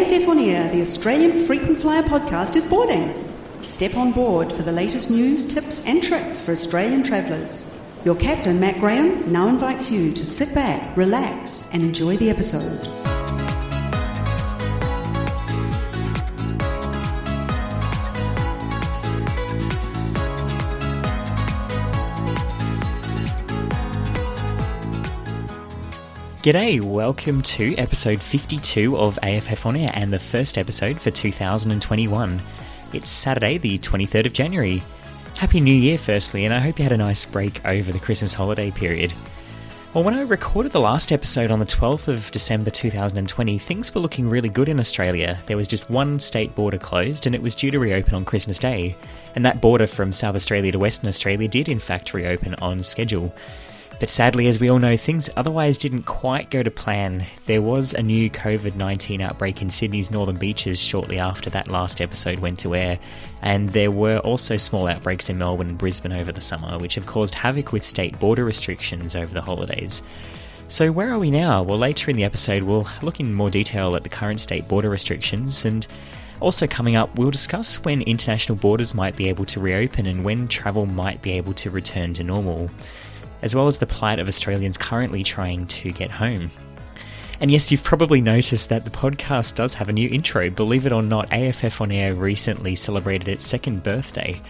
AFF On Air, the Australian Frequent Flyer podcast, is boarding. Step on board for the latest news, tips, and tricks for Australian travellers. Your captain, Matt Graham, now invites you to sit back, relax, and enjoy the episode. G'day, welcome to episode 52 of AFF On Air and the first episode for 2021. It's Saturday, the 23rd of January. Happy New Year, firstly, and I hope you had a nice break over the Christmas holiday period. Well, when I recorded the last episode on the 12th of December 2020, things were looking really good in Australia. There was just one state border closed, and it was due to reopen on Christmas Day. And that border from South Australia to Western Australia did, in fact, reopen on schedule. But sadly, as we all know, things otherwise didn't quite go to plan. There was a new COVID 19 outbreak in Sydney's northern beaches shortly after that last episode went to air, and there were also small outbreaks in Melbourne and Brisbane over the summer, which have caused havoc with state border restrictions over the holidays. So, where are we now? Well, later in the episode, we'll look in more detail at the current state border restrictions and also, coming up, we'll discuss when international borders might be able to reopen and when travel might be able to return to normal as well as the plight of Australians currently trying to get home. And yes, you've probably noticed that the podcast does have a new intro. Believe it or not, AFF On Air recently celebrated its second birthday.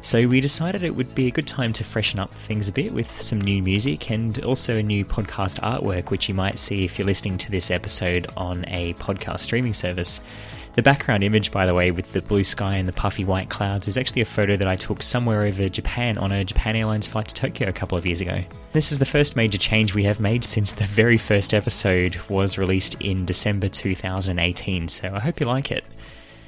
So we decided it would be a good time to freshen up things a bit with some new music and also a new podcast artwork, which you might see if you're listening to this episode on a podcast streaming service. The background image, by the way, with the blue sky and the puffy white clouds, is actually a photo that I took somewhere over Japan on a Japan Airlines flight to Tokyo a couple of years ago. This is the first major change we have made since the very first episode was released in December 2018, so I hope you like it.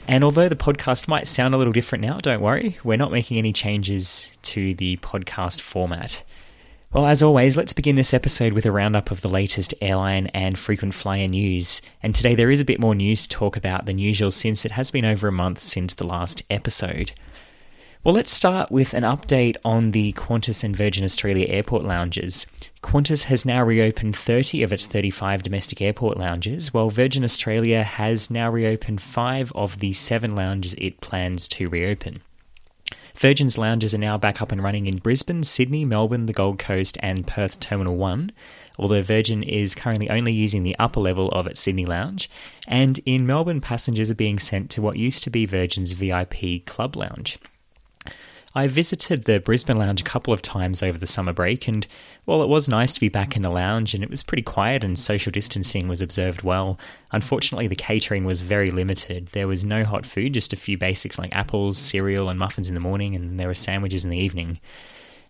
And although the podcast might sound a little different now, don't worry, we're not making any changes to the podcast format. Well, as always, let's begin this episode with a roundup of the latest airline and frequent flyer news. And today there is a bit more news to talk about than usual since it has been over a month since the last episode. Well, let's start with an update on the Qantas and Virgin Australia airport lounges. Qantas has now reopened 30 of its 35 domestic airport lounges, while Virgin Australia has now reopened 5 of the 7 lounges it plans to reopen. Virgin's lounges are now back up and running in Brisbane, Sydney, Melbourne, the Gold Coast, and Perth Terminal 1, although Virgin is currently only using the upper level of its Sydney lounge. And in Melbourne, passengers are being sent to what used to be Virgin's VIP Club Lounge. I visited the Brisbane Lounge a couple of times over the summer break, and while it was nice to be back in the lounge and it was pretty quiet and social distancing was observed well, unfortunately the catering was very limited. There was no hot food, just a few basics like apples, cereal, and muffins in the morning, and there were sandwiches in the evening.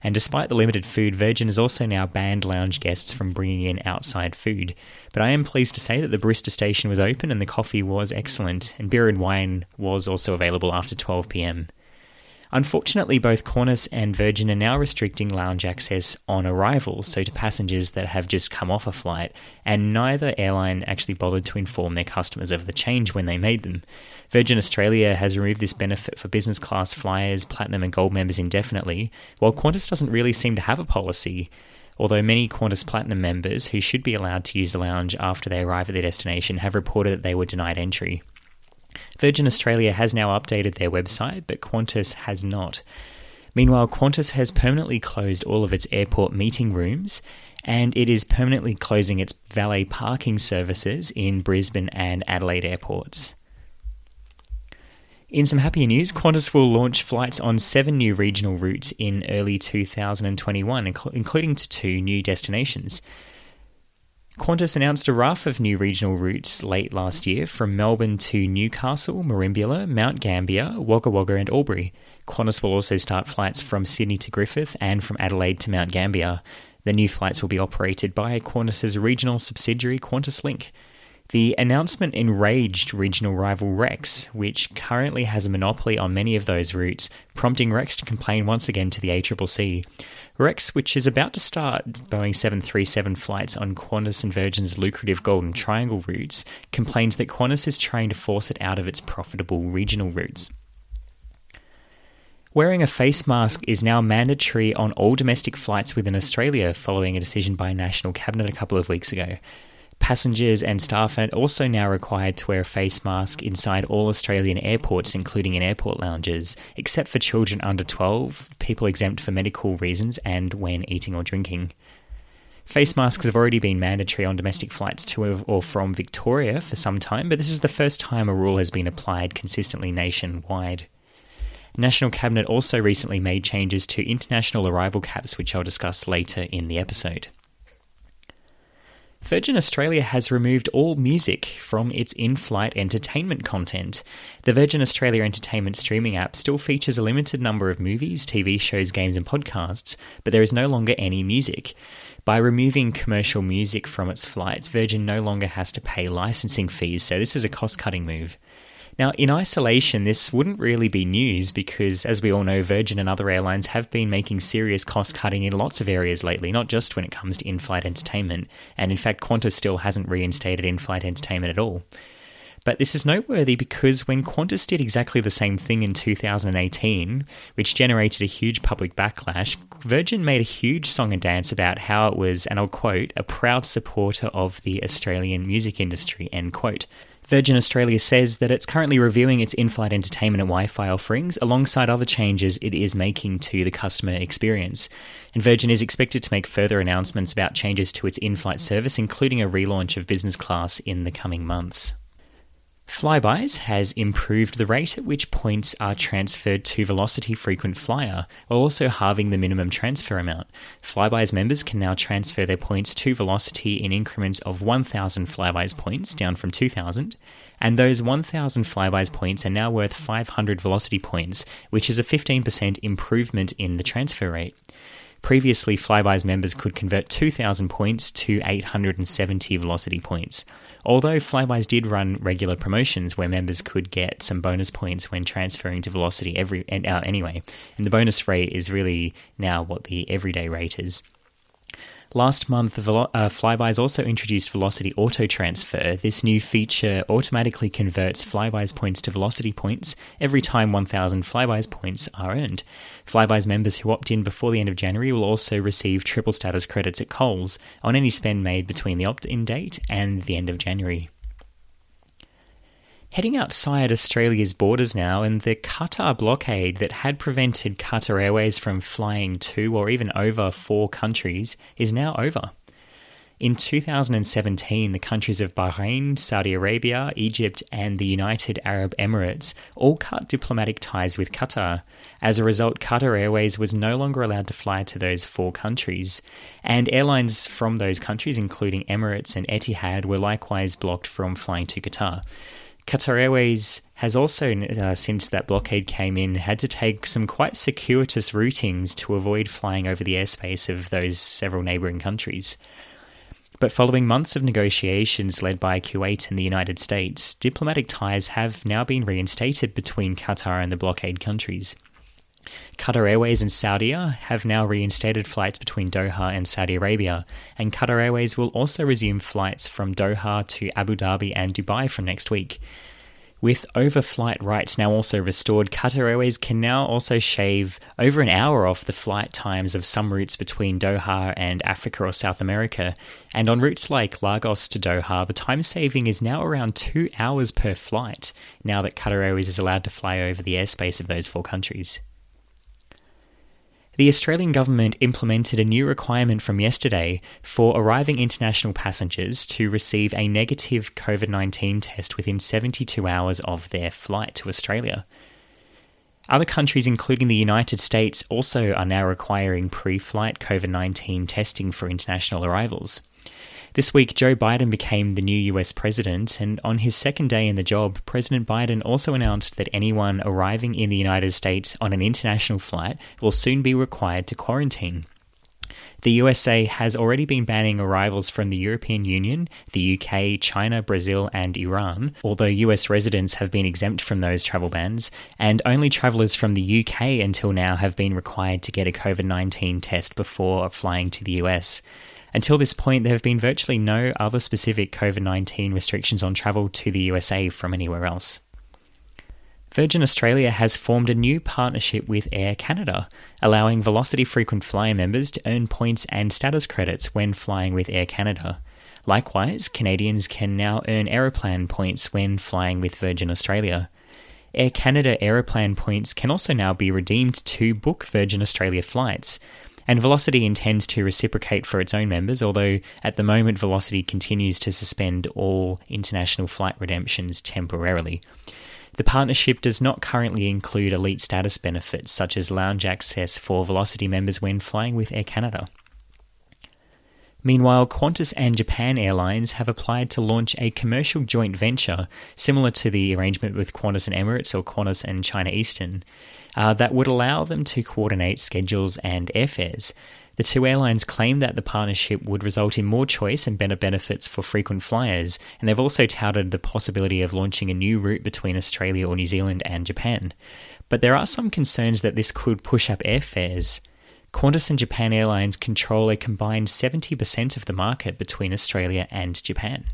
And despite the limited food, Virgin has also now banned lounge guests from bringing in outside food. But I am pleased to say that the barista station was open and the coffee was excellent, and beer and wine was also available after 12 pm. Unfortunately, both Qantas and Virgin are now restricting lounge access on arrival, so to passengers that have just come off a flight, and neither airline actually bothered to inform their customers of the change when they made them. Virgin Australia has removed this benefit for business class flyers, platinum, and gold members indefinitely, while Qantas doesn't really seem to have a policy. Although many Qantas Platinum members who should be allowed to use the lounge after they arrive at their destination have reported that they were denied entry. Virgin Australia has now updated their website, but Qantas has not. Meanwhile, Qantas has permanently closed all of its airport meeting rooms and it is permanently closing its valet parking services in Brisbane and Adelaide airports. In some happier news, Qantas will launch flights on seven new regional routes in early 2021, including to two new destinations. Qantas announced a raft of new regional routes late last year from Melbourne to Newcastle, Merimbula, Mount Gambier, Wagga Wagga, and Albury. Qantas will also start flights from Sydney to Griffith and from Adelaide to Mount Gambier. The new flights will be operated by Qantas's regional subsidiary QantasLink. The announcement enraged regional rival Rex, which currently has a monopoly on many of those routes, prompting Rex to complain once again to the ACCC. Rex, which is about to start Boeing 737 flights on Qantas and Virgin's lucrative Golden Triangle routes, complains that Qantas is trying to force it out of its profitable regional routes. Wearing a face mask is now mandatory on all domestic flights within Australia following a decision by National Cabinet a couple of weeks ago. Passengers and staff are also now required to wear a face mask inside all Australian airports, including in airport lounges, except for children under 12, people exempt for medical reasons, and when eating or drinking. Face masks have already been mandatory on domestic flights to or from Victoria for some time, but this is the first time a rule has been applied consistently nationwide. National Cabinet also recently made changes to international arrival caps, which I'll discuss later in the episode. Virgin Australia has removed all music from its in flight entertainment content. The Virgin Australia Entertainment streaming app still features a limited number of movies, TV shows, games, and podcasts, but there is no longer any music. By removing commercial music from its flights, Virgin no longer has to pay licensing fees, so this is a cost cutting move. Now, in isolation, this wouldn't really be news because, as we all know, Virgin and other airlines have been making serious cost cutting in lots of areas lately, not just when it comes to in flight entertainment. And in fact, Qantas still hasn't reinstated in flight entertainment at all. But this is noteworthy because when Qantas did exactly the same thing in 2018, which generated a huge public backlash, Virgin made a huge song and dance about how it was, and I'll quote, a proud supporter of the Australian music industry, end quote. Virgin Australia says that it's currently reviewing its in flight entertainment and Wi Fi offerings alongside other changes it is making to the customer experience. And Virgin is expected to make further announcements about changes to its in flight service, including a relaunch of business class in the coming months. Flybuys has improved the rate at which points are transferred to Velocity Frequent Flyer, while also halving the minimum transfer amount. Flybuys members can now transfer their points to Velocity in increments of 1,000 Flybuys points, down from 2,000, and those 1,000 Flybuys points are now worth 500 Velocity points, which is a 15% improvement in the transfer rate. Previously, Flybuys members could convert 2,000 points to 870 Velocity points. Although Flybuys did run regular promotions where members could get some bonus points when transferring to Velocity every uh, anyway, and the bonus rate is really now what the everyday rate is. Last month, Velo- uh, Flybuys also introduced Velocity Auto Transfer. This new feature automatically converts Flybuys points to Velocity points every time 1,000 Flybuys points are earned. Flybuys members who opt in before the end of January will also receive triple status credits at Coles on any spend made between the opt in date and the end of January heading outside Australia's borders now, and the Qatar blockade that had prevented Qatar Airways from flying to or even over four countries is now over. In 2017, the countries of Bahrain, Saudi Arabia, Egypt, and the United Arab Emirates all cut diplomatic ties with Qatar. As a result, Qatar Airways was no longer allowed to fly to those four countries, and airlines from those countries, including Emirates and Etihad, were likewise blocked from flying to Qatar. Qatar Airways has also, uh, since that blockade came in, had to take some quite circuitous routings to avoid flying over the airspace of those several neighbouring countries. But following months of negotiations led by Kuwait and the United States, diplomatic ties have now been reinstated between Qatar and the blockade countries. Qatar Airways and Saudia have now reinstated flights between Doha and Saudi Arabia, and Qatar Airways will also resume flights from Doha to Abu Dhabi and Dubai from next week. With overflight rights now also restored, Qatar Airways can now also shave over an hour off the flight times of some routes between Doha and Africa or South America. And on routes like Lagos to Doha, the time saving is now around two hours per flight, now that Qatar Airways is allowed to fly over the airspace of those four countries. The Australian government implemented a new requirement from yesterday for arriving international passengers to receive a negative COVID 19 test within 72 hours of their flight to Australia. Other countries, including the United States, also are now requiring pre flight COVID 19 testing for international arrivals. This week, Joe Biden became the new US president, and on his second day in the job, President Biden also announced that anyone arriving in the United States on an international flight will soon be required to quarantine. The USA has already been banning arrivals from the European Union, the UK, China, Brazil, and Iran, although US residents have been exempt from those travel bans, and only travellers from the UK until now have been required to get a COVID 19 test before flying to the US. Until this point, there have been virtually no other specific COVID 19 restrictions on travel to the USA from anywhere else. Virgin Australia has formed a new partnership with Air Canada, allowing Velocity frequent flyer members to earn points and status credits when flying with Air Canada. Likewise, Canadians can now earn Aeroplan points when flying with Virgin Australia. Air Canada Aeroplan points can also now be redeemed to book Virgin Australia flights. And Velocity intends to reciprocate for its own members, although at the moment Velocity continues to suspend all international flight redemptions temporarily. The partnership does not currently include elite status benefits such as lounge access for Velocity members when flying with Air Canada. Meanwhile, Qantas and Japan Airlines have applied to launch a commercial joint venture similar to the arrangement with Qantas and Emirates or Qantas and China Eastern uh, that would allow them to coordinate schedules and airfares. The two airlines claim that the partnership would result in more choice and better benefits for frequent flyers, and they've also touted the possibility of launching a new route between Australia or New Zealand and Japan. But there are some concerns that this could push up airfares. Qantas and Japan Airlines control a combined 70% of the market between Australia and Japan.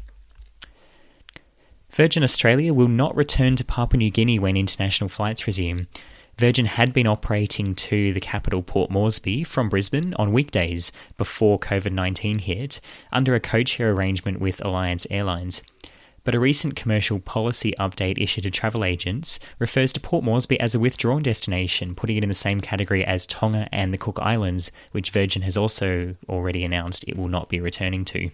Virgin Australia will not return to Papua New Guinea when international flights resume. Virgin had been operating to the capital Port Moresby from Brisbane on weekdays before COVID 19 hit under a codeshare arrangement with Alliance Airlines but a recent commercial policy update issued to travel agents refers to Port Moresby as a withdrawn destination, putting it in the same category as Tonga and the Cook Islands, which Virgin has also already announced it will not be returning to.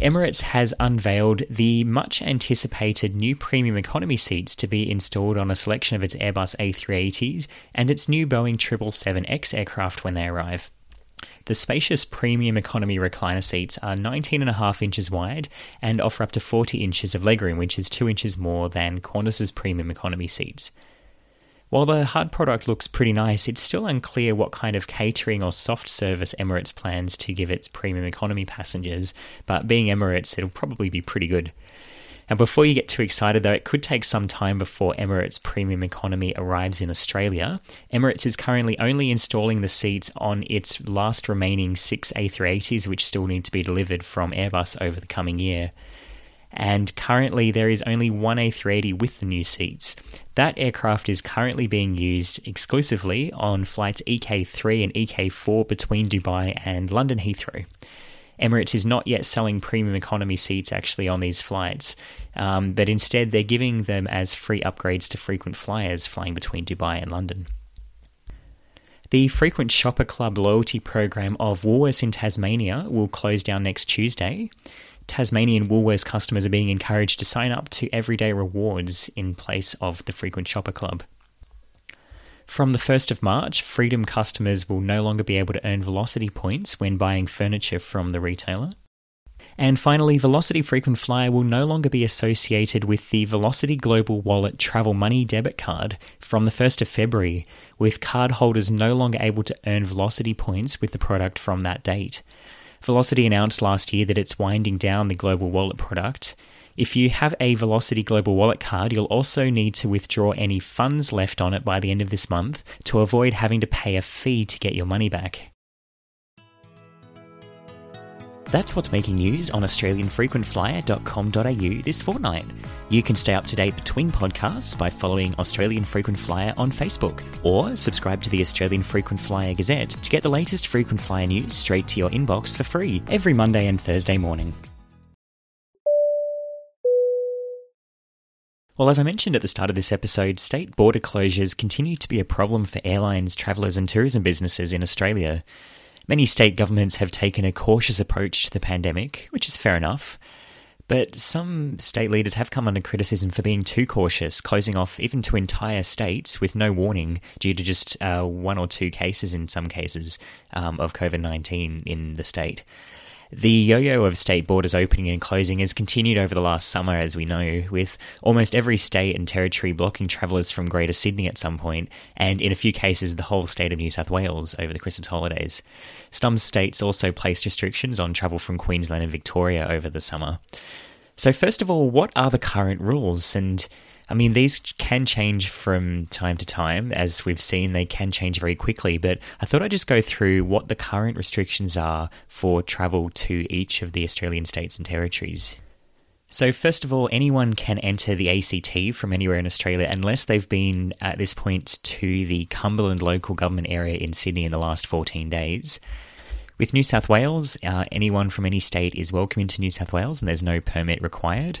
Emirates has unveiled the much anticipated new premium economy seats to be installed on a selection of its Airbus A380s and its new Boeing 777X aircraft when they arrive. The spacious premium economy recliner seats are 19.5 inches wide and offer up to 40 inches of legroom, which is 2 inches more than Qantas's premium economy seats. While the hard product looks pretty nice, it's still unclear what kind of catering or soft service Emirates plans to give its premium economy passengers, but being Emirates, it'll probably be pretty good. And before you get too excited, though, it could take some time before Emirates Premium Economy arrives in Australia. Emirates is currently only installing the seats on its last remaining six A380s, which still need to be delivered from Airbus over the coming year. And currently, there is only one A380 with the new seats. That aircraft is currently being used exclusively on flights EK3 and EK4 between Dubai and London Heathrow. Emirates is not yet selling premium economy seats actually on these flights, um, but instead they're giving them as free upgrades to frequent flyers flying between Dubai and London. The Frequent Shopper Club loyalty program of Woolworths in Tasmania will close down next Tuesday. Tasmanian Woolworths customers are being encouraged to sign up to everyday rewards in place of the Frequent Shopper Club. From the 1st of March, Freedom customers will no longer be able to earn Velocity points when buying furniture from the retailer. And finally, Velocity Frequent Flyer will no longer be associated with the Velocity Global Wallet Travel Money debit card from the 1st of February, with cardholders no longer able to earn Velocity points with the product from that date. Velocity announced last year that it's winding down the Global Wallet product, if you have a Velocity Global Wallet card, you'll also need to withdraw any funds left on it by the end of this month to avoid having to pay a fee to get your money back. That's what's making news on AustralianFrequentFlyer.com.au this fortnight. You can stay up to date between podcasts by following Australian Frequent Flyer on Facebook or subscribe to the Australian Frequent Flyer Gazette to get the latest Frequent Flyer news straight to your inbox for free every Monday and Thursday morning. Well, as I mentioned at the start of this episode, state border closures continue to be a problem for airlines, travellers, and tourism businesses in Australia. Many state governments have taken a cautious approach to the pandemic, which is fair enough. But some state leaders have come under criticism for being too cautious, closing off even to entire states with no warning due to just uh, one or two cases in some cases um, of COVID 19 in the state. The yo yo of state borders opening and closing has continued over the last summer, as we know, with almost every state and territory blocking travellers from Greater Sydney at some point, and in a few cases, the whole state of New South Wales over the Christmas holidays. Some states also placed restrictions on travel from Queensland and Victoria over the summer. So, first of all, what are the current rules? And I mean, these can change from time to time. As we've seen, they can change very quickly. But I thought I'd just go through what the current restrictions are for travel to each of the Australian states and territories. So, first of all, anyone can enter the ACT from anywhere in Australia unless they've been at this point to the Cumberland local government area in Sydney in the last 14 days. With New South Wales, uh, anyone from any state is welcome into New South Wales and there's no permit required.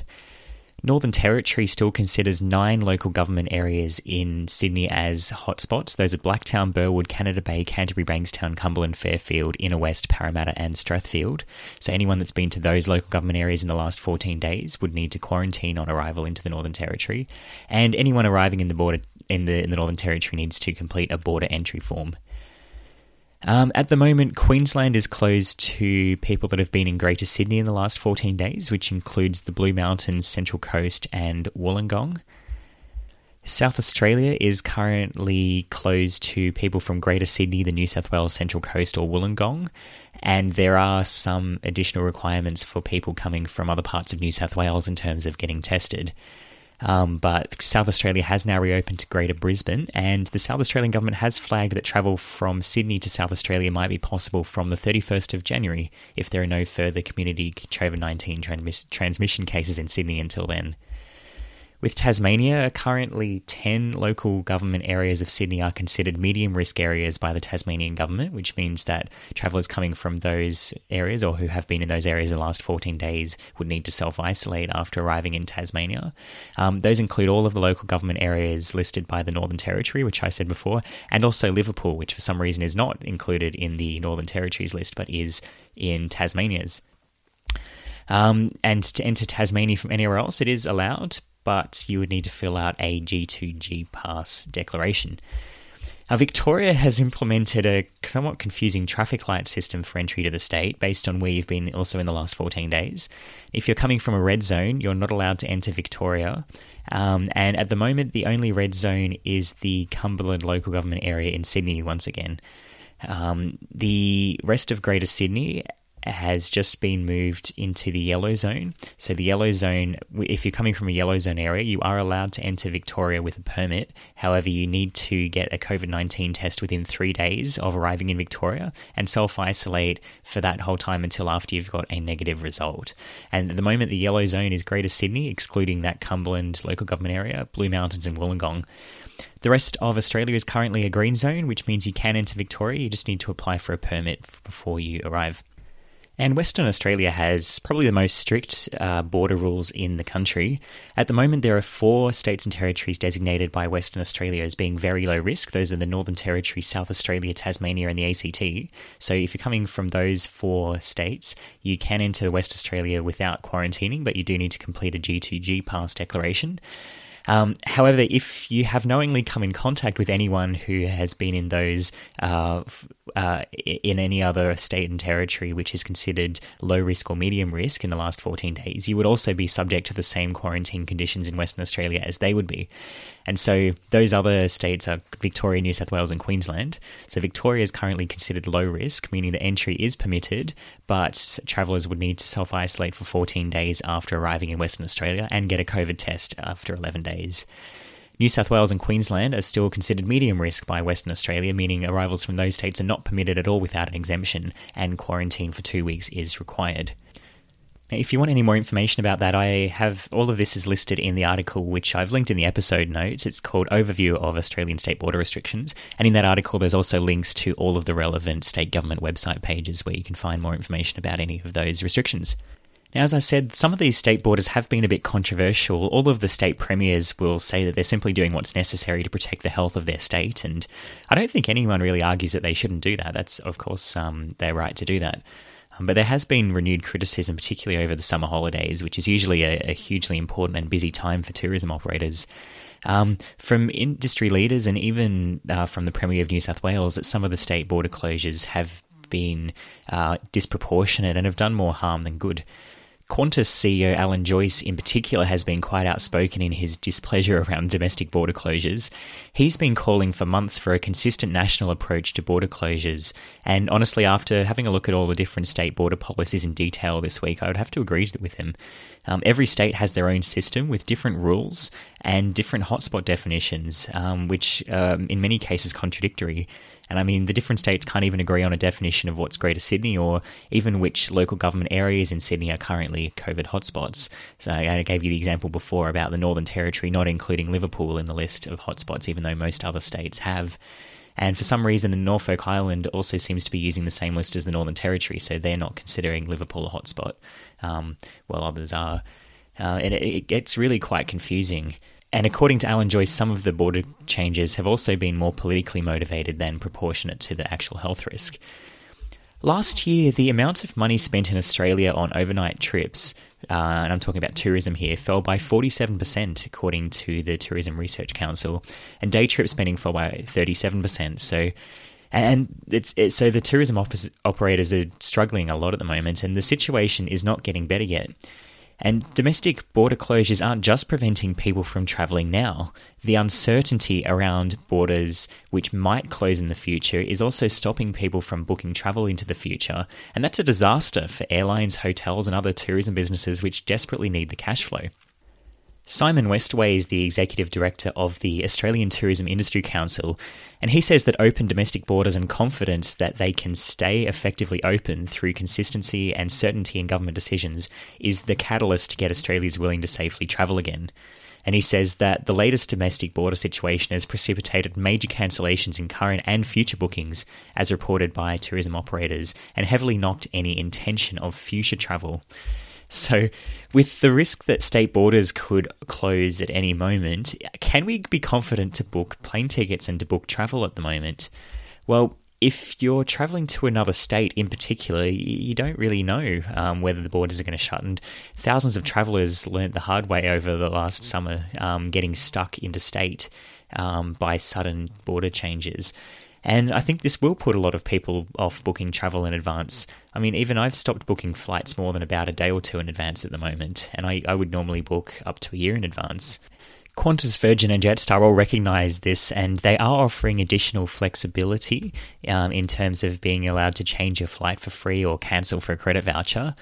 Northern Territory still considers nine local government areas in Sydney as hotspots. Those are Blacktown, Burwood, Canada Bay, Canterbury, Bankstown, Cumberland, Fairfield, Inner West, Parramatta, and Strathfield. So anyone that's been to those local government areas in the last 14 days would need to quarantine on arrival into the Northern Territory, and anyone arriving in the border in the in the Northern Territory needs to complete a border entry form. Um, at the moment, Queensland is closed to people that have been in Greater Sydney in the last 14 days, which includes the Blue Mountains, Central Coast, and Wollongong. South Australia is currently closed to people from Greater Sydney, the New South Wales Central Coast, or Wollongong, and there are some additional requirements for people coming from other parts of New South Wales in terms of getting tested. Um, but South Australia has now reopened to Greater Brisbane, and the South Australian government has flagged that travel from Sydney to South Australia might be possible from the 31st of January if there are no further community COVID 19 transmis- transmission cases in Sydney until then. With Tasmania, currently 10 local government areas of Sydney are considered medium risk areas by the Tasmanian government, which means that travellers coming from those areas or who have been in those areas the last 14 days would need to self isolate after arriving in Tasmania. Um, those include all of the local government areas listed by the Northern Territory, which I said before, and also Liverpool, which for some reason is not included in the Northern Territories list but is in Tasmania's. Um, and to enter Tasmania from anywhere else, it is allowed, but you would need to fill out a G2G pass declaration. Now, Victoria has implemented a somewhat confusing traffic light system for entry to the state based on where you've been also in the last 14 days. If you're coming from a red zone, you're not allowed to enter Victoria. Um, and at the moment, the only red zone is the Cumberland local government area in Sydney once again. Um, the rest of Greater Sydney has just been moved into the yellow zone. So, the yellow zone, if you're coming from a yellow zone area, you are allowed to enter Victoria with a permit. However, you need to get a COVID 19 test within three days of arriving in Victoria and self isolate for that whole time until after you've got a negative result. And at the moment, the yellow zone is Greater Sydney, excluding that Cumberland local government area, Blue Mountains, and Wollongong. The rest of Australia is currently a green zone, which means you can enter Victoria. You just need to apply for a permit before you arrive. And Western Australia has probably the most strict uh, border rules in the country. At the moment, there are four states and territories designated by Western Australia as being very low risk. Those are the Northern Territory, South Australia, Tasmania, and the ACT. So if you're coming from those four states, you can enter West Australia without quarantining, but you do need to complete a G2G pass declaration. Um, however, if you have knowingly come in contact with anyone who has been in those uh, uh, in any other state and territory which is considered low risk or medium risk in the last 14 days, you would also be subject to the same quarantine conditions in Western Australia as they would be. And so those other states are Victoria, New South Wales, and Queensland. So Victoria is currently considered low risk, meaning that entry is permitted, but travellers would need to self isolate for 14 days after arriving in Western Australia and get a COVID test after 11 days. New South Wales and Queensland are still considered medium risk by Western Australia, meaning arrivals from those states are not permitted at all without an exemption, and quarantine for two weeks is required. If you want any more information about that, I have all of this is listed in the article which I've linked in the episode notes. It's called Overview of Australian State Border Restrictions. And in that article, there's also links to all of the relevant state government website pages where you can find more information about any of those restrictions. Now, as I said, some of these state borders have been a bit controversial. All of the state premiers will say that they're simply doing what's necessary to protect the health of their state, and I don't think anyone really argues that they shouldn't do that. That's, of course, um, their right to do that. Um, but there has been renewed criticism, particularly over the summer holidays, which is usually a, a hugely important and busy time for tourism operators. Um, from industry leaders and even uh, from the Premier of New South Wales, that some of the state border closures have been uh, disproportionate and have done more harm than good. Qantas CEO Alan Joyce, in particular, has been quite outspoken in his displeasure around domestic border closures. He's been calling for months for a consistent national approach to border closures. And honestly, after having a look at all the different state border policies in detail this week, I would have to agree with him. Um, every state has their own system with different rules and different hotspot definitions, um, which um, in many cases contradictory. And I mean, the different states can't even agree on a definition of what's Greater Sydney or even which local government areas in Sydney are currently COVID hotspots. So I gave you the example before about the Northern Territory not including Liverpool in the list of hotspots, even though most other states have. And for some reason, the Norfolk Island also seems to be using the same list as the Northern Territory, so they're not considering Liverpool a hotspot, um, while others are. Uh, and it, it gets really quite confusing. And according to Alan Joyce, some of the border changes have also been more politically motivated than proportionate to the actual health risk. Last year, the amount of money spent in Australia on overnight trips, uh, and I'm talking about tourism here, fell by 47%, according to the Tourism Research Council, and day trip spending fell by 37%. So, and it's, it's so the tourism operators are struggling a lot at the moment, and the situation is not getting better yet. And domestic border closures aren't just preventing people from travelling now. The uncertainty around borders, which might close in the future, is also stopping people from booking travel into the future. And that's a disaster for airlines, hotels, and other tourism businesses which desperately need the cash flow. Simon Westaway is the executive director of the Australian Tourism Industry Council, and he says that open domestic borders and confidence that they can stay effectively open through consistency and certainty in government decisions is the catalyst to get Australians willing to safely travel again. And he says that the latest domestic border situation has precipitated major cancellations in current and future bookings, as reported by tourism operators, and heavily knocked any intention of future travel. So, with the risk that state borders could close at any moment, can we be confident to book plane tickets and to book travel at the moment? Well, if you're traveling to another state in particular, you don't really know um, whether the borders are going to shut. And thousands of travelers learnt the hard way over the last summer, um, getting stuck interstate um, by sudden border changes. And I think this will put a lot of people off booking travel in advance. I mean, even I've stopped booking flights more than about a day or two in advance at the moment, and I, I would normally book up to a year in advance. Qantas, Virgin, and Jetstar all recognise this, and they are offering additional flexibility um, in terms of being allowed to change your flight for free or cancel for a credit voucher.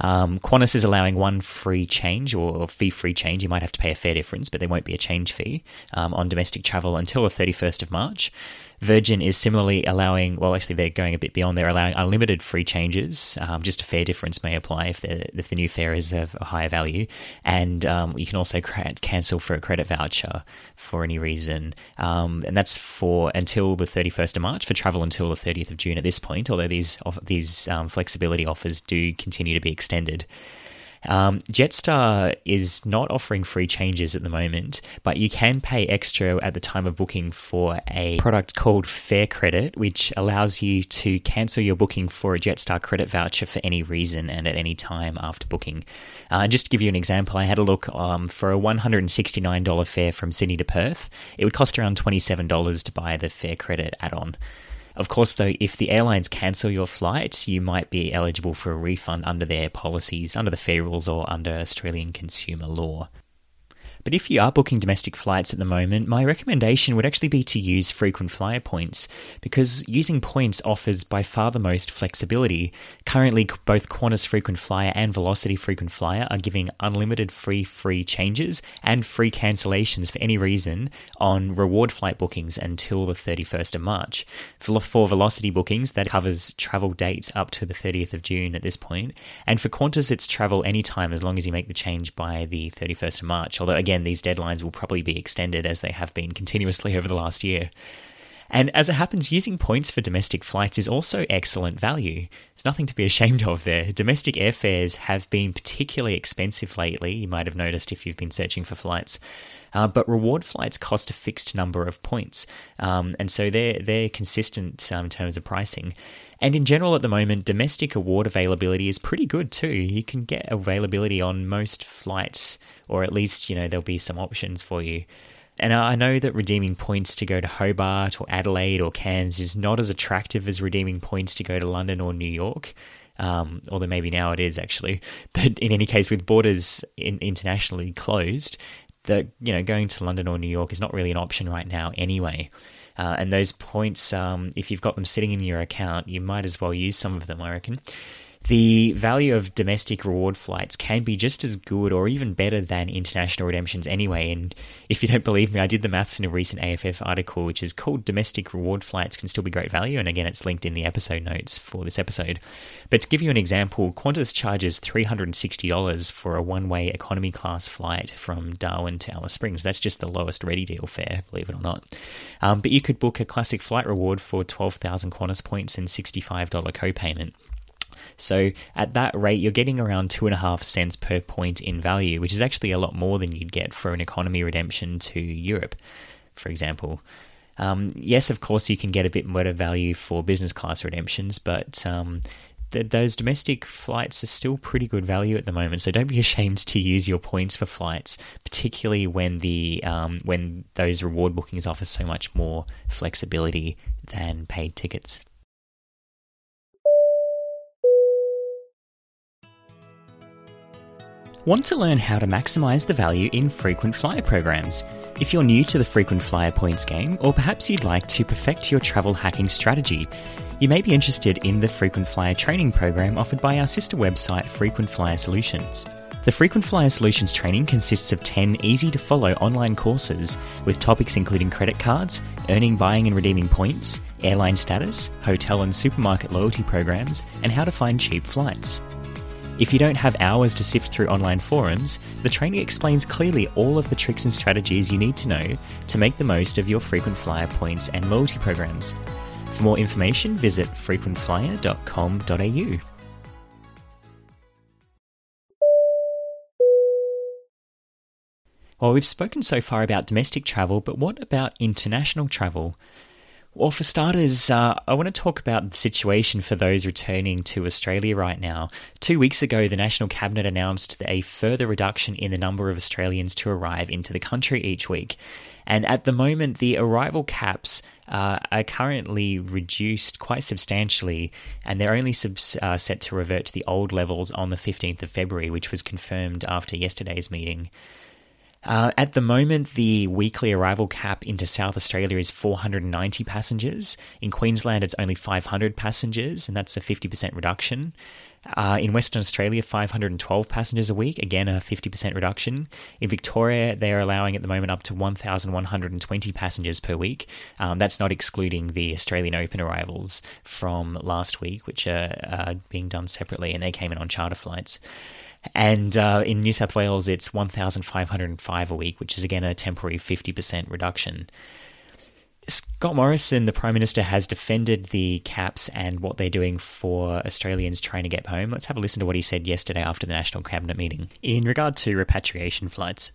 Um, Qantas is allowing one free change or fee free change. You might have to pay a fare difference, but there won't be a change fee um, on domestic travel until the 31st of March. Virgin is similarly allowing, well, actually, they're going a bit beyond. They're allowing unlimited free changes. Um, just a fare difference may apply if the if the new fare is of a higher value, and um, you can also cancel for a credit voucher for any reason, um, and that's for until the thirty first of March for travel until the thirtieth of June. At this point, although these these um, flexibility offers do continue to be extended. Um, Jetstar is not offering free changes at the moment, but you can pay extra at the time of booking for a product called Fare Credit, which allows you to cancel your booking for a Jetstar credit voucher for any reason and at any time after booking. Uh, just to give you an example, I had a look um, for a $169 fare from Sydney to Perth. It would cost around $27 to buy the Fare Credit add on. Of course, though, if the airlines cancel your flight, you might be eligible for a refund under their policies, under the fare rules, or under Australian consumer law. But if you are booking domestic flights at the moment, my recommendation would actually be to use frequent flyer points because using points offers by far the most flexibility. Currently, both Qantas Frequent Flyer and Velocity Frequent Flyer are giving unlimited free free changes and free cancellations for any reason on reward flight bookings until the 31st of March. For, Velocity bookings, that covers travel dates up to the 30th of June at this point, and for Qantas, it's travel anytime as long as you make the change by the 31st of March. Although again again, these deadlines will probably be extended as they have been continuously over the last year. And as it happens, using points for domestic flights is also excellent value. There's nothing to be ashamed of there. Domestic airfares have been particularly expensive lately, you might have noticed if you've been searching for flights. Uh, but reward flights cost a fixed number of points, um, and so they're they're consistent um, in terms of pricing. And in general, at the moment, domestic award availability is pretty good too. You can get availability on most flights, or at least, you know, there'll be some options for you. And I know that redeeming points to go to Hobart or Adelaide or Cairns is not as attractive as redeeming points to go to London or New York. Um, although maybe now it is actually. But in any case, with borders in, internationally closed, that you know going to London or New York is not really an option right now anyway. Uh, and those points, um, if you've got them sitting in your account, you might as well use some of them, I reckon. The value of domestic reward flights can be just as good or even better than international redemptions anyway. And if you don't believe me, I did the maths in a recent AFF article, which is called Domestic Reward Flights Can Still Be Great Value. And again, it's linked in the episode notes for this episode. But to give you an example, Qantas charges $360 for a one way economy class flight from Darwin to Alice Springs. That's just the lowest Red e-Deal fare, believe it or not. Um, but you could book a classic flight reward for 12,000 Qantas points and $65 co payment. So at that rate, you're getting around two and a half cents per point in value, which is actually a lot more than you'd get for an economy redemption to Europe, for example. Um, yes, of course, you can get a bit better value for business class redemptions, but um, th- those domestic flights are still pretty good value at the moment. So don't be ashamed to use your points for flights, particularly when the um, when those reward bookings offer so much more flexibility than paid tickets. Want to learn how to maximize the value in frequent flyer programs? If you're new to the frequent flyer points game, or perhaps you'd like to perfect your travel hacking strategy, you may be interested in the frequent flyer training program offered by our sister website, Frequent Flyer Solutions. The Frequent Flyer Solutions training consists of 10 easy to follow online courses with topics including credit cards, earning, buying, and redeeming points, airline status, hotel and supermarket loyalty programs, and how to find cheap flights. If you don't have hours to sift through online forums, the training explains clearly all of the tricks and strategies you need to know to make the most of your frequent flyer points and loyalty programs. For more information, visit frequentflyer.com.au. Well, we've spoken so far about domestic travel, but what about international travel? Well, for starters, uh, I want to talk about the situation for those returning to Australia right now. Two weeks ago, the National Cabinet announced a further reduction in the number of Australians to arrive into the country each week. And at the moment, the arrival caps uh, are currently reduced quite substantially, and they're only subs- uh, set to revert to the old levels on the 15th of February, which was confirmed after yesterday's meeting. Uh, at the moment, the weekly arrival cap into South Australia is 490 passengers. In Queensland, it's only 500 passengers, and that's a 50% reduction. Uh, in Western Australia, 512 passengers a week, again a 50% reduction. In Victoria, they're allowing at the moment up to 1,120 passengers per week. Um, that's not excluding the Australian Open arrivals from last week, which are uh, being done separately, and they came in on charter flights. And uh, in New South Wales, it's 1,505 a week, which is again a temporary 50% reduction. Scott Morrison, the Prime Minister, has defended the caps and what they're doing for Australians trying to get home. Let's have a listen to what he said yesterday after the National Cabinet meeting in regard to repatriation flights.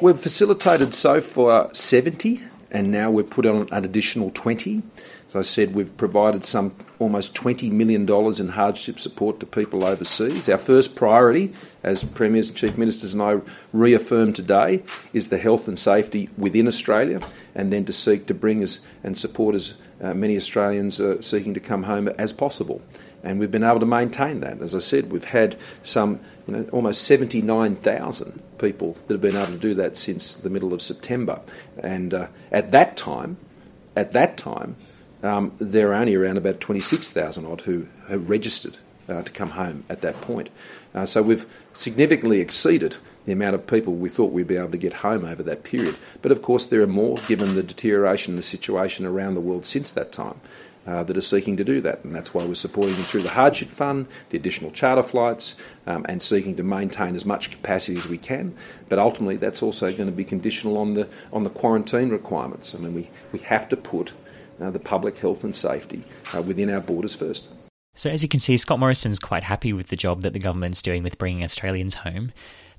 We've facilitated so far 70, and now we've put on an additional 20. As I said, we've provided some almost $20 million in hardship support to people overseas. Our first priority, as Premiers and Chief Ministers and I reaffirmed today, is the health and safety within Australia, and then to seek to bring us and support as uh, many Australians seeking to come home as possible. And we've been able to maintain that. As I said, we've had some, you know, almost 79,000 people that have been able to do that since the middle of September. And uh, at that time, at that time, um, there are only around about 26,000 odd who have registered uh, to come home at that point. Uh, so we've significantly exceeded the amount of people we thought we'd be able to get home over that period. But of course, there are more, given the deterioration in the situation around the world since that time. Uh, that are seeking to do that, and that's why we're supporting them through the hardship fund, the additional charter flights, um, and seeking to maintain as much capacity as we can. But ultimately, that's also going to be conditional on the on the quarantine requirements. I mean, we, we have to put uh, the public health and safety uh, within our borders first. So, as you can see, Scott Morrison's quite happy with the job that the government's doing with bringing Australians home.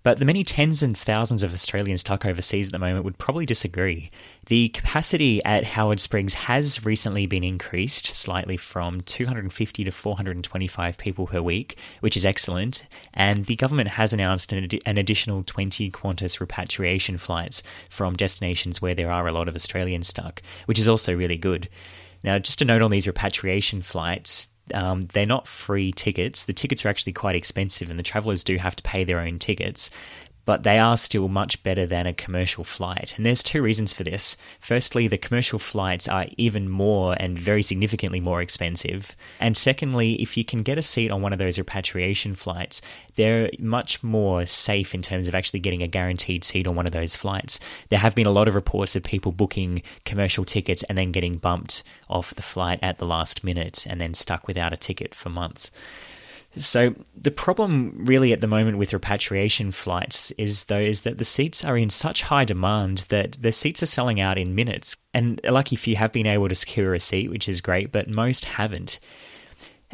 But the many tens and thousands of Australians stuck overseas at the moment would probably disagree. The capacity at Howard Springs has recently been increased slightly from 250 to 425 people per week, which is excellent. And the government has announced an, ad- an additional 20 Qantas repatriation flights from destinations where there are a lot of Australians stuck, which is also really good. Now, just a note on these repatriation flights, um, they're not free tickets. The tickets are actually quite expensive, and the travellers do have to pay their own tickets. But they are still much better than a commercial flight. And there's two reasons for this. Firstly, the commercial flights are even more and very significantly more expensive. And secondly, if you can get a seat on one of those repatriation flights, they're much more safe in terms of actually getting a guaranteed seat on one of those flights. There have been a lot of reports of people booking commercial tickets and then getting bumped off the flight at the last minute and then stuck without a ticket for months. So the problem really at the moment with repatriation flights is though is that the seats are in such high demand that the seats are selling out in minutes. And lucky few have been able to secure a seat, which is great, but most haven't.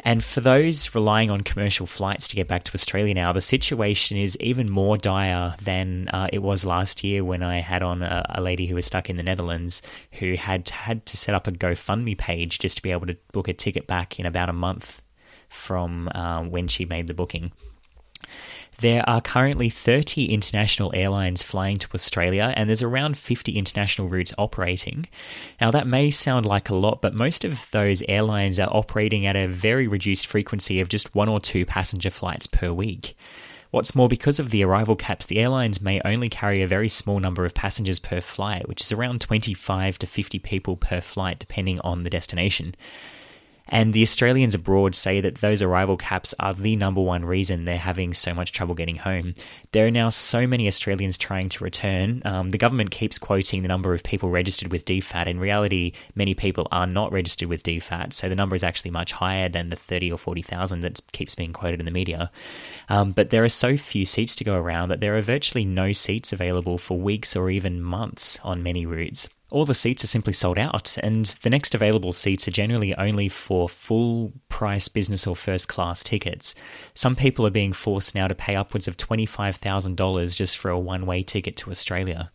And for those relying on commercial flights to get back to Australia now, the situation is even more dire than uh, it was last year when I had on a, a, lady who was stuck in the Netherlands who had had to set up a GoFundMe page just to be able to book a ticket back in about a month from uh, when she made the booking. There are currently 30 international airlines flying to Australia, and there's around 50 international routes operating. Now, that may sound like a lot, but most of those airlines are operating at a very reduced frequency of just one or two passenger flights per week. What's more, because of the arrival caps, the airlines may only carry a very small number of passengers per flight, which is around 25 to 50 people per flight, depending on the destination. And the Australians abroad say that those arrival caps are the number one reason they're having so much trouble getting home. There are now so many Australians trying to return. Um, the government keeps quoting the number of people registered with DFAT. In reality, many people are not registered with DFAT, so the number is actually much higher than the 30 or 40,000 that keeps being quoted in the media. Um, but there are so few seats to go around that there are virtually no seats available for weeks or even months on many routes all the seats are simply sold out, and the next available seats are generally only for full price business or first class tickets. Some people are being forced now to pay upwards of $25,000 just for a one way ticket to Australia.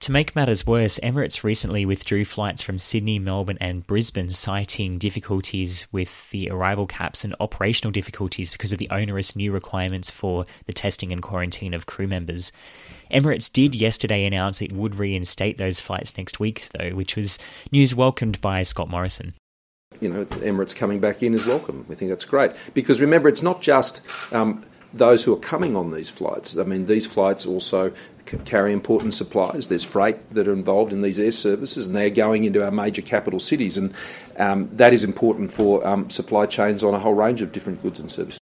To make matters worse, Emirates recently withdrew flights from Sydney, Melbourne, and Brisbane, citing difficulties with the arrival caps and operational difficulties because of the onerous new requirements for the testing and quarantine of crew members. Emirates did yesterday announce it would reinstate those flights next week, though, which was news welcomed by Scott Morrison you know, Emirates coming back in is welcome. We think that's great because remember, it's not just um, those who are coming on these flights. I mean, these flights also carry important supplies. There's freight that are involved in these air services, and they're going into our major capital cities, and um, that is important for um, supply chains on a whole range of different goods and services.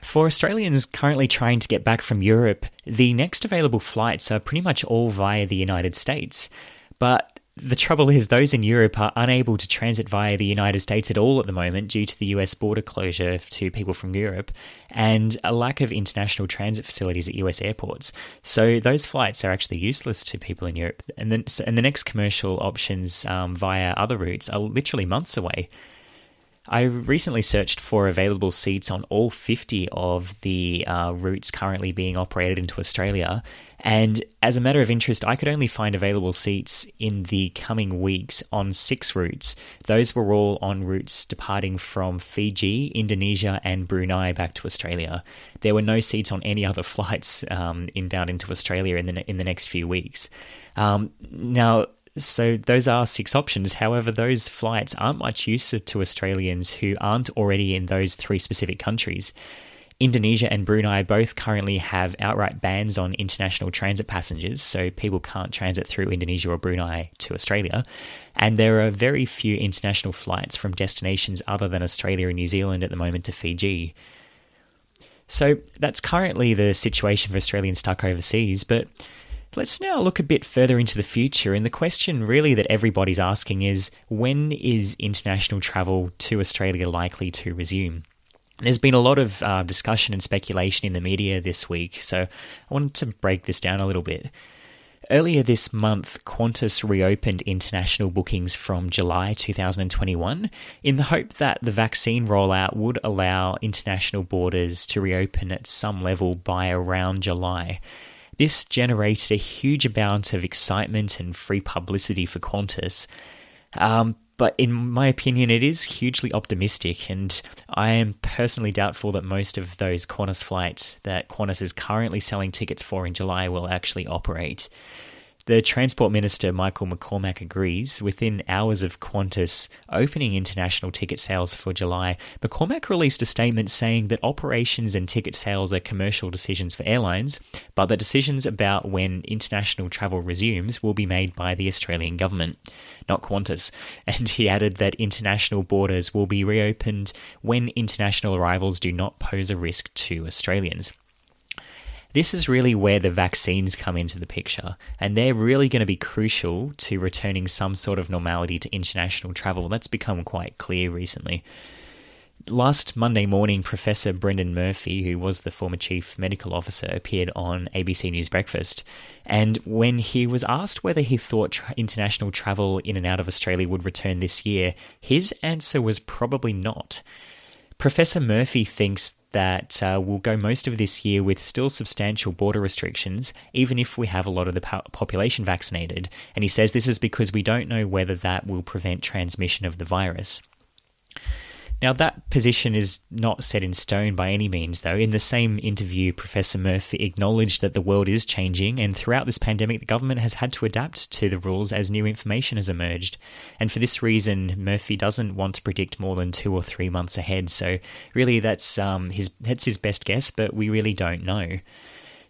For Australians currently trying to get back from Europe, the next available flights are pretty much all via the United States. But the trouble is, those in Europe are unable to transit via the United States at all at the moment due to the US border closure to people from Europe and a lack of international transit facilities at US airports. So those flights are actually useless to people in Europe. And, then, and the next commercial options um, via other routes are literally months away. I recently searched for available seats on all 50 of the uh, routes currently being operated into Australia. And as a matter of interest, I could only find available seats in the coming weeks on six routes. Those were all on routes departing from Fiji, Indonesia, and Brunei back to Australia. There were no seats on any other flights um, inbound into Australia in the, in the next few weeks. Um, now, so those are six options. However, those flights aren't much use to Australians who aren't already in those three specific countries. Indonesia and Brunei both currently have outright bans on international transit passengers, so people can't transit through Indonesia or Brunei to Australia. And there are very few international flights from destinations other than Australia and New Zealand at the moment to Fiji. So that's currently the situation for Australians stuck overseas, but Let's now look a bit further into the future. And the question really that everybody's asking is when is international travel to Australia likely to resume? There's been a lot of uh, discussion and speculation in the media this week, so I wanted to break this down a little bit. Earlier this month, Qantas reopened international bookings from July 2021 in the hope that the vaccine rollout would allow international borders to reopen at some level by around July. This generated a huge amount of excitement and free publicity for Qantas. Um, but in my opinion, it is hugely optimistic, and I am personally doubtful that most of those Qantas flights that Qantas is currently selling tickets for in July will actually operate. The Transport Minister Michael McCormack agrees. Within hours of Qantas opening international ticket sales for July, McCormack released a statement saying that operations and ticket sales are commercial decisions for airlines, but the decisions about when international travel resumes will be made by the Australian government, not Qantas. And he added that international borders will be reopened when international arrivals do not pose a risk to Australians. This is really where the vaccines come into the picture, and they're really going to be crucial to returning some sort of normality to international travel. That's become quite clear recently. Last Monday morning, Professor Brendan Murphy, who was the former chief medical officer, appeared on ABC News Breakfast. And when he was asked whether he thought tra- international travel in and out of Australia would return this year, his answer was probably not. Professor Murphy thinks that uh, will go most of this year with still substantial border restrictions, even if we have a lot of the po- population vaccinated. And he says this is because we don't know whether that will prevent transmission of the virus. Now, that position is not set in stone by any means, though. In the same interview, Professor Murphy acknowledged that the world is changing, and throughout this pandemic, the government has had to adapt to the rules as new information has emerged. And for this reason, Murphy doesn't want to predict more than two or three months ahead. So, really, that's um, his that's his best guess, but we really don't know.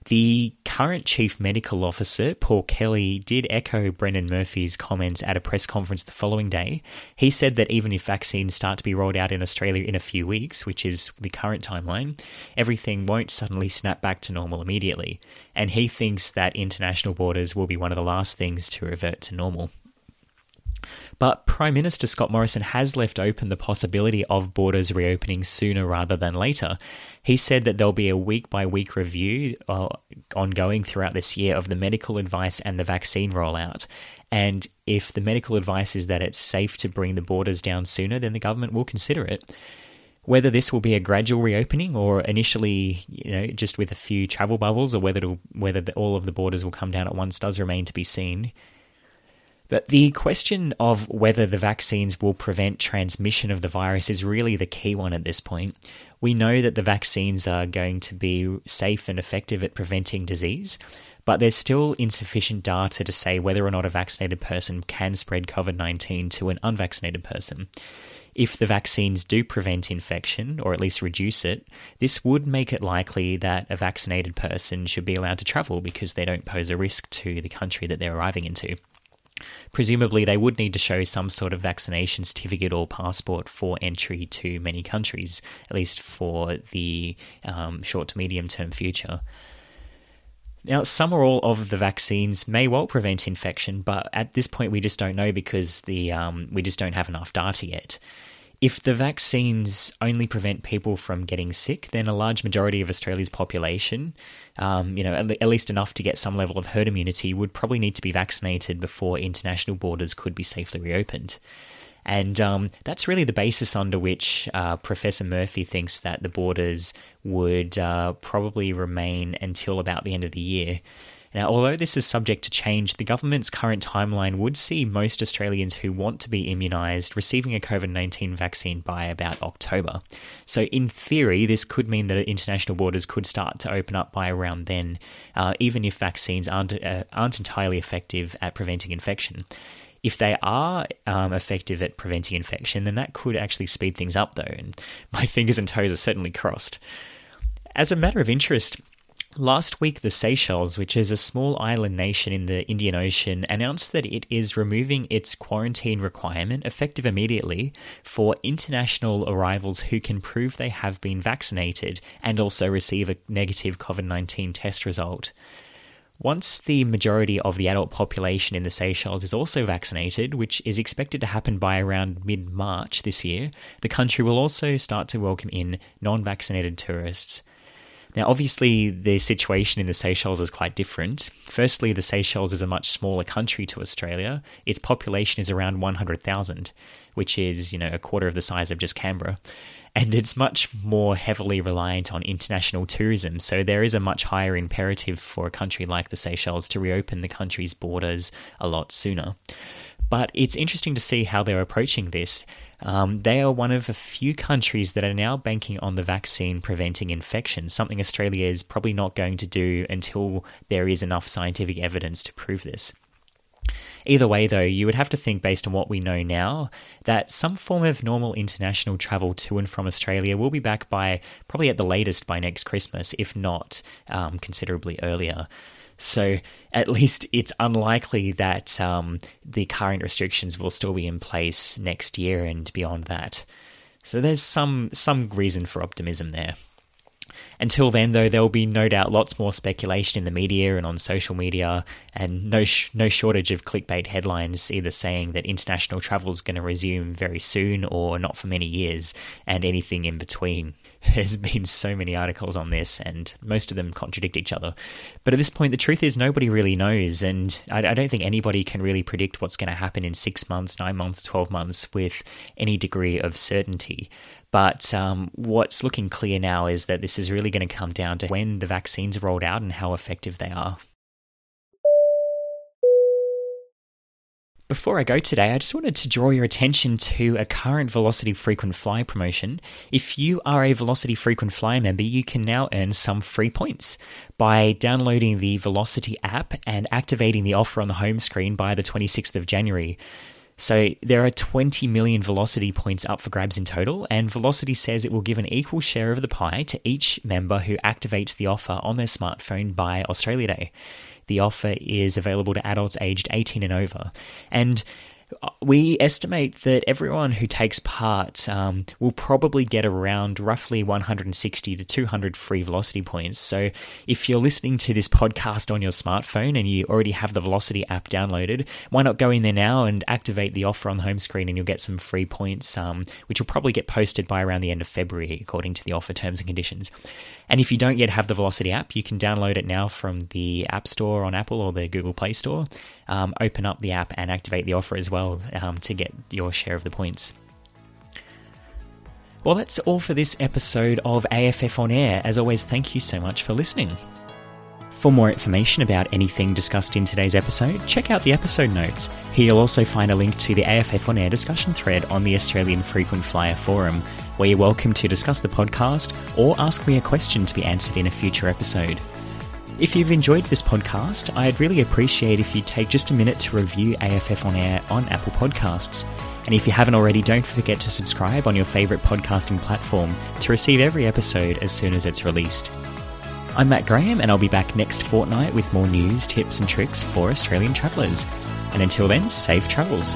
The current Chief Medical Officer, Paul Kelly, did echo Brendan Murphy's comments at a press conference the following day. He said that even if vaccines start to be rolled out in Australia in a few weeks, which is the current timeline, everything won't suddenly snap back to normal immediately. And he thinks that international borders will be one of the last things to revert to normal. But Prime Minister Scott Morrison has left open the possibility of borders reopening sooner rather than later. He said that there'll be a week by week review uh, ongoing throughout this year of the medical advice and the vaccine rollout. And if the medical advice is that it's safe to bring the borders down sooner, then the government will consider it. Whether this will be a gradual reopening or initially, you know, just with a few travel bubbles, or whether whether the, all of the borders will come down at once, does remain to be seen. But the question of whether the vaccines will prevent transmission of the virus is really the key one at this point. We know that the vaccines are going to be safe and effective at preventing disease, but there's still insufficient data to say whether or not a vaccinated person can spread COVID 19 to an unvaccinated person. If the vaccines do prevent infection, or at least reduce it, this would make it likely that a vaccinated person should be allowed to travel because they don't pose a risk to the country that they're arriving into. Presumably, they would need to show some sort of vaccination certificate or passport for entry to many countries, at least for the um, short to medium term future. Now, some or all of the vaccines may well prevent infection, but at this point, we just don't know because the um, we just don't have enough data yet. If the vaccines only prevent people from getting sick, then a large majority of Australia's population, um, you know, at, at least enough to get some level of herd immunity, would probably need to be vaccinated before international borders could be safely reopened. And um, that's really the basis under which uh, Professor Murphy thinks that the borders would uh, probably remain until about the end of the year. Now, although this is subject to change, the government's current timeline would see most Australians who want to be immunised receiving a COVID 19 vaccine by about October. So, in theory, this could mean that international borders could start to open up by around then, uh, even if vaccines aren't, uh, aren't entirely effective at preventing infection. If they are um, effective at preventing infection, then that could actually speed things up, though, and my fingers and toes are certainly crossed. As a matter of interest, Last week, the Seychelles, which is a small island nation in the Indian Ocean, announced that it is removing its quarantine requirement, effective immediately, for international arrivals who can prove they have been vaccinated and also receive a negative COVID 19 test result. Once the majority of the adult population in the Seychelles is also vaccinated, which is expected to happen by around mid March this year, the country will also start to welcome in non vaccinated tourists. Now, obviously, the situation in the Seychelles is quite different. Firstly, the Seychelles is a much smaller country to Australia. Its population is around 100,000, which is, you know, a quarter of the size of just Canberra. And it's much more heavily reliant on international tourism. So there is a much higher imperative for a country like the Seychelles to reopen the country's borders a lot sooner. But it's interesting to see how they're approaching this. Um, they are one of a few countries that are now banking on the vaccine preventing infection, something Australia is probably not going to do until there is enough scientific evidence to prove this. Either way, though, you would have to think, based on what we know now, that some form of normal international travel to and from Australia will be back by probably at the latest by next Christmas, if not um, considerably earlier. So at least it's unlikely that um, the current restrictions will still be in place next year and beyond that. So there's some some reason for optimism there. Until then, though, there will be no doubt lots more speculation in the media and on social media, and no sh- no shortage of clickbait headlines either saying that international travel is going to resume very soon or not for many years, and anything in between. There's been so many articles on this, and most of them contradict each other. But at this point, the truth is nobody really knows, and I, I don't think anybody can really predict what's going to happen in six months, nine months, 12 months with any degree of certainty. But um, what's looking clear now is that this is really going to come down to when the vaccines are rolled out and how effective they are. Before I go today, I just wanted to draw your attention to a current Velocity Frequent Flyer promotion. If you are a Velocity Frequent Flyer member, you can now earn some free points by downloading the Velocity app and activating the offer on the home screen by the 26th of January. So there are 20 million Velocity points up for grabs in total, and Velocity says it will give an equal share of the pie to each member who activates the offer on their smartphone by Australia Day. The offer is available to adults aged 18 and over. And we estimate that everyone who takes part um, will probably get around roughly 160 to 200 free velocity points. So, if you're listening to this podcast on your smartphone and you already have the Velocity app downloaded, why not go in there now and activate the offer on the home screen and you'll get some free points, um, which will probably get posted by around the end of February, according to the offer terms and conditions. And if you don't yet have the Velocity app, you can download it now from the App Store on Apple or the Google Play Store. Um, open up the app and activate the offer as well um, to get your share of the points. Well, that's all for this episode of AFF On Air. As always, thank you so much for listening. For more information about anything discussed in today's episode, check out the episode notes. Here you'll also find a link to the AFF On Air discussion thread on the Australian Frequent Flyer Forum, where you're welcome to discuss the podcast or ask me a question to be answered in a future episode. If you've enjoyed this podcast, I'd really appreciate if you take just a minute to review AFF on air on Apple Podcasts. And if you haven't already, don't forget to subscribe on your favourite podcasting platform to receive every episode as soon as it's released. I'm Matt Graham, and I'll be back next fortnight with more news, tips, and tricks for Australian travellers. And until then, safe travels.